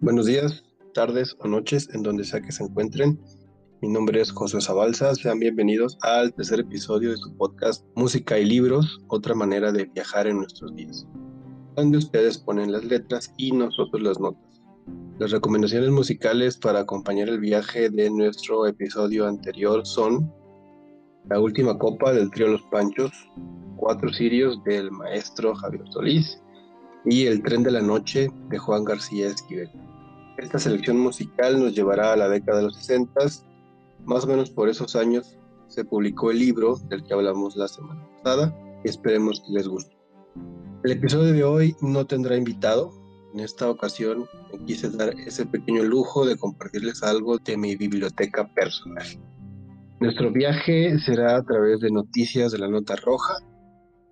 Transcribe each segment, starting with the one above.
Buenos días, tardes o noches, en donde sea que se encuentren. Mi nombre es José Zabalza. Sean bienvenidos al tercer episodio de su podcast Música y Libros, otra manera de viajar en nuestros días, donde ustedes ponen las letras y nosotros las notas. Las recomendaciones musicales para acompañar el viaje de nuestro episodio anterior son La última copa del trío Los Panchos, Cuatro Sirios del maestro Javier Solís y El tren de la noche de Juan García Esquivel. Esta selección musical nos llevará a la década de los 60. Más o menos por esos años se publicó el libro del que hablamos la semana pasada esperemos que les guste. El episodio de hoy no tendrá invitado. En esta ocasión quise dar ese pequeño lujo de compartirles algo de mi biblioteca personal. Nuestro viaje será a través de noticias de la nota roja,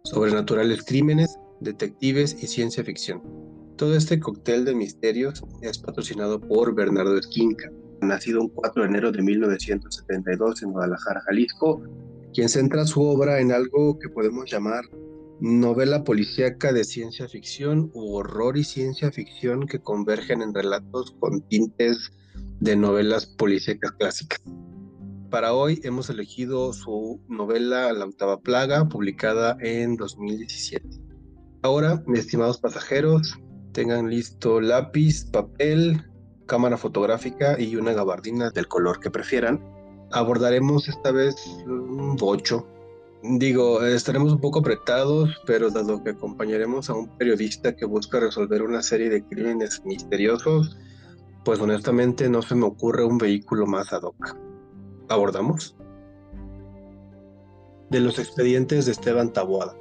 sobrenaturales crímenes, detectives y ciencia ficción. Todo este cóctel de misterios es patrocinado por Bernardo Esquinca, nacido un 4 de enero de 1972 en Guadalajara, Jalisco, quien centra su obra en algo que podemos llamar novela policíaca de ciencia ficción u horror y ciencia ficción que convergen en relatos con tintes de novelas policíacas clásicas. Para hoy hemos elegido su novela La octava plaga, publicada en 2017. Ahora, mis estimados pasajeros, Tengan listo lápiz, papel, cámara fotográfica y una gabardina del color que prefieran. Abordaremos esta vez un bocho. Digo, estaremos un poco apretados, pero dado que acompañaremos a un periodista que busca resolver una serie de crímenes misteriosos, pues honestamente no se me ocurre un vehículo más ad hoc. ¿Abordamos? De los expedientes de Esteban Taboada,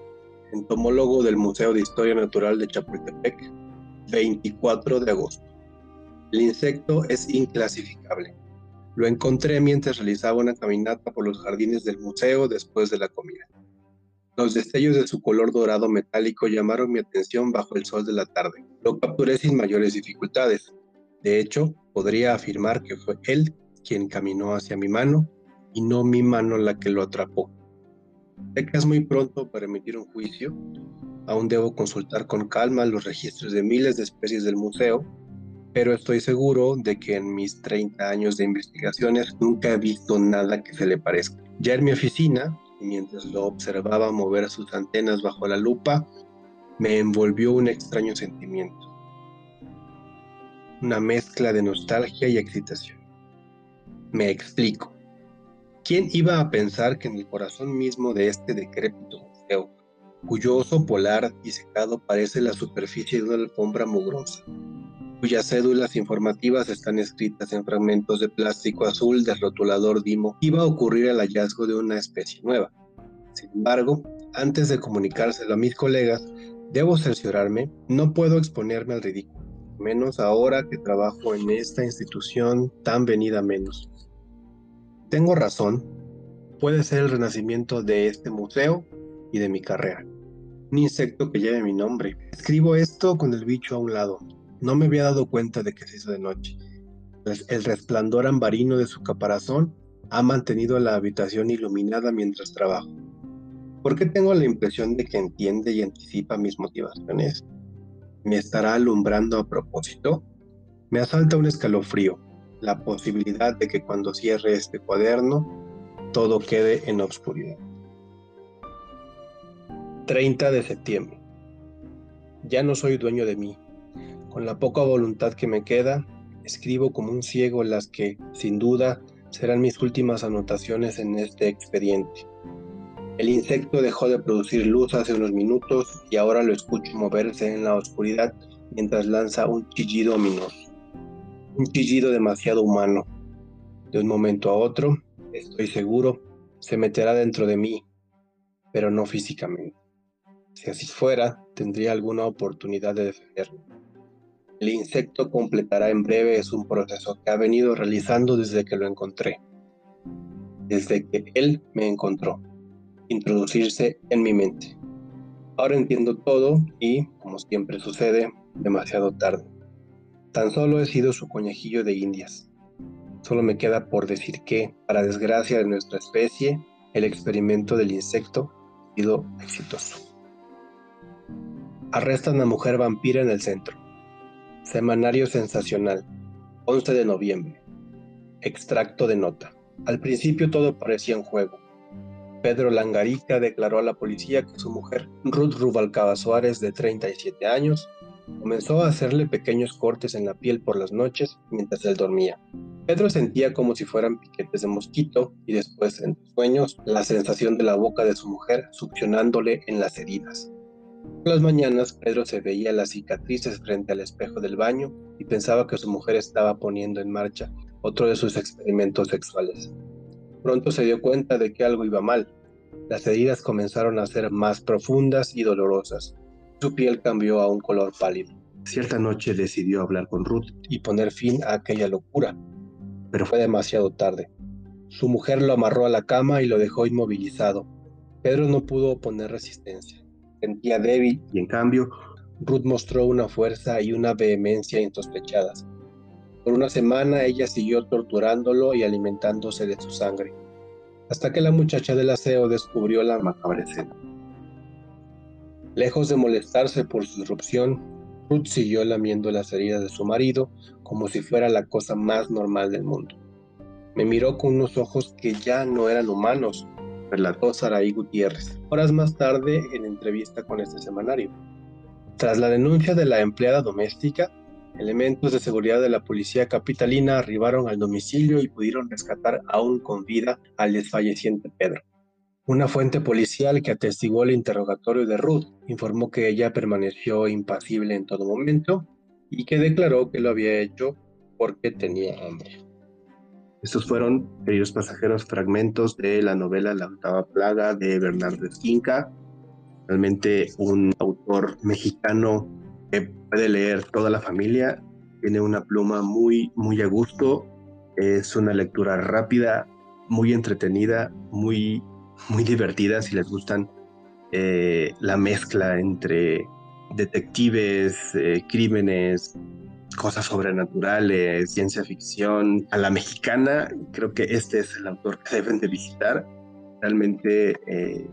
entomólogo del Museo de Historia Natural de Chapultepec, 24 de agosto. El insecto es inclasificable. Lo encontré mientras realizaba una caminata por los jardines del museo después de la comida. Los destellos de su color dorado metálico llamaron mi atención bajo el sol de la tarde. Lo capturé sin mayores dificultades. De hecho, podría afirmar que fue él quien caminó hacia mi mano y no mi mano la que lo atrapó. Sé que es muy pronto para emitir un juicio, Aún debo consultar con calma los registros de miles de especies del museo, pero estoy seguro de que en mis 30 años de investigaciones nunca he visto nada que se le parezca. Ya en mi oficina, mientras lo observaba mover sus antenas bajo la lupa, me envolvió un extraño sentimiento. Una mezcla de nostalgia y excitación. Me explico. ¿Quién iba a pensar que en el corazón mismo de este decrépito museo cuyo oso polar disecado parece la superficie de una alfombra mugrosa, cuyas cédulas informativas están escritas en fragmentos de plástico azul del rotulador Dimo, iba a ocurrir el hallazgo de una especie nueva. Sin embargo, antes de comunicárselo a mis colegas, debo cerciorarme, no puedo exponerme al ridículo, menos ahora que trabajo en esta institución tan venida menos. Tengo razón, puede ser el renacimiento de este museo y de mi carrera un insecto que lleve mi nombre. Escribo esto con el bicho a un lado. No me había dado cuenta de que se hizo de noche. El resplandor ambarino de su caparazón ha mantenido la habitación iluminada mientras trabajo. ¿Por qué tengo la impresión de que entiende y anticipa mis motivaciones? ¿Me estará alumbrando a propósito? Me asalta un escalofrío, la posibilidad de que cuando cierre este cuaderno todo quede en obscuridad. 30 de septiembre. Ya no soy dueño de mí. Con la poca voluntad que me queda, escribo como un ciego las que, sin duda, serán mis últimas anotaciones en este expediente. El insecto dejó de producir luz hace unos minutos y ahora lo escucho moverse en la oscuridad mientras lanza un chillido ominoso. Un chillido demasiado humano. De un momento a otro, estoy seguro, se meterá dentro de mí, pero no físicamente. Si así fuera, tendría alguna oportunidad de defenderme. El insecto completará en breve es un proceso que ha venido realizando desde que lo encontré, desde que él me encontró, introducirse en mi mente. Ahora entiendo todo y, como siempre sucede, demasiado tarde. Tan solo he sido su coñajillo de indias. Solo me queda por decir que, para desgracia de nuestra especie, el experimento del insecto ha sido exitoso arrestan a mujer vampira en el centro. Semanario Sensacional, 11 de noviembre. Extracto de nota. Al principio todo parecía un juego. Pedro Langarica declaró a la policía que su mujer, Ruth Rubalcaba Suárez, de 37 años, comenzó a hacerle pequeños cortes en la piel por las noches mientras él dormía. Pedro sentía como si fueran piquetes de mosquito y después, en sueños, la sensación de la boca de su mujer succionándole en las heridas. Por las mañanas, Pedro se veía las cicatrices frente al espejo del baño y pensaba que su mujer estaba poniendo en marcha otro de sus experimentos sexuales. Pronto se dio cuenta de que algo iba mal. Las heridas comenzaron a ser más profundas y dolorosas. Su piel cambió a un color pálido. Cierta noche decidió hablar con Ruth y poner fin a aquella locura, pero fue demasiado tarde. Su mujer lo amarró a la cama y lo dejó inmovilizado. Pedro no pudo oponer resistencia sentía débil y en cambio Ruth mostró una fuerza y una vehemencia insospechadas. Por una semana ella siguió torturándolo y alimentándose de su sangre, hasta que la muchacha del aseo descubrió la macabra escena. Lejos de molestarse por su disrupción, Ruth siguió lamiendo las heridas de su marido como si fuera la cosa más normal del mundo. Me miró con unos ojos que ya no eran humanos, relató Saraí Gutiérrez, horas más tarde en entrevista con este semanario. Tras la denuncia de la empleada doméstica, elementos de seguridad de la policía capitalina arribaron al domicilio y pudieron rescatar aún con vida al desfalleciente Pedro. Una fuente policial que atestiguó el interrogatorio de Ruth informó que ella permaneció impasible en todo momento y que declaró que lo había hecho porque tenía hambre. Estos fueron, queridos pasajeros, fragmentos de la novela La octava plaga de Bernardo Esquinca, realmente un autor mexicano que puede leer toda la familia, tiene una pluma muy, muy a gusto, es una lectura rápida, muy entretenida, muy, muy divertida si les gustan eh, la mezcla entre detectives, eh, crímenes, cosas sobrenaturales, ciencia ficción, a la mexicana, creo que este es el autor que deben de visitar. Realmente eh,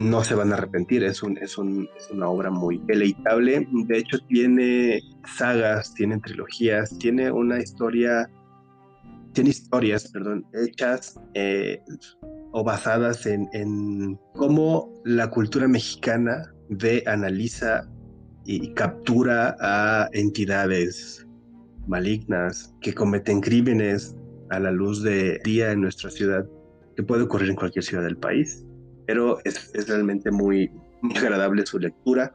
no se van a arrepentir, es, un, es, un, es una obra muy deleitable. De hecho, tiene sagas, tiene trilogías, tiene una historia, tiene historias, perdón, hechas o basadas en, en cómo la cultura mexicana ve, analiza y captura a entidades malignas que cometen crímenes a la luz de día en nuestra ciudad, que puede ocurrir en cualquier ciudad del país, pero es, realmente muy, agradable su lectura.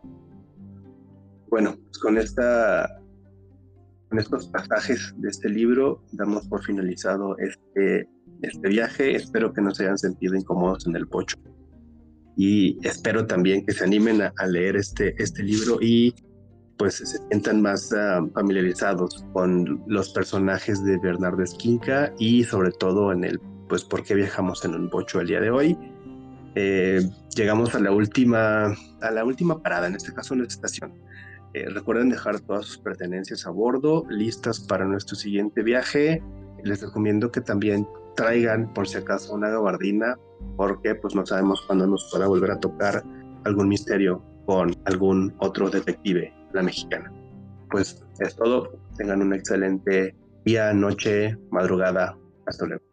Bueno, pues con, esta, con estos pasajes de este libro damos por finalizado este, este viaje. Espero que no se hayan sentido incómodos en el pocho y espero también que se animen a, leer este, este libro y pues se sientan más ah, familiarizados con los personajes de Bernardo Esquinca y sobre todo en el pues por qué viajamos en un bocho el día de hoy. Eh, llegamos a la última a la última parada, en este caso en la estación. Eh, recuerden dejar todas sus pertenencias a bordo, listas para nuestro siguiente viaje. Les recomiendo que también traigan por si acaso una gabardina porque pues no sabemos cuándo nos pueda volver a tocar algún misterio con algún otro detective, la mexicana. Pues es todo, tengan un excelente día, noche, madrugada, hasta luego.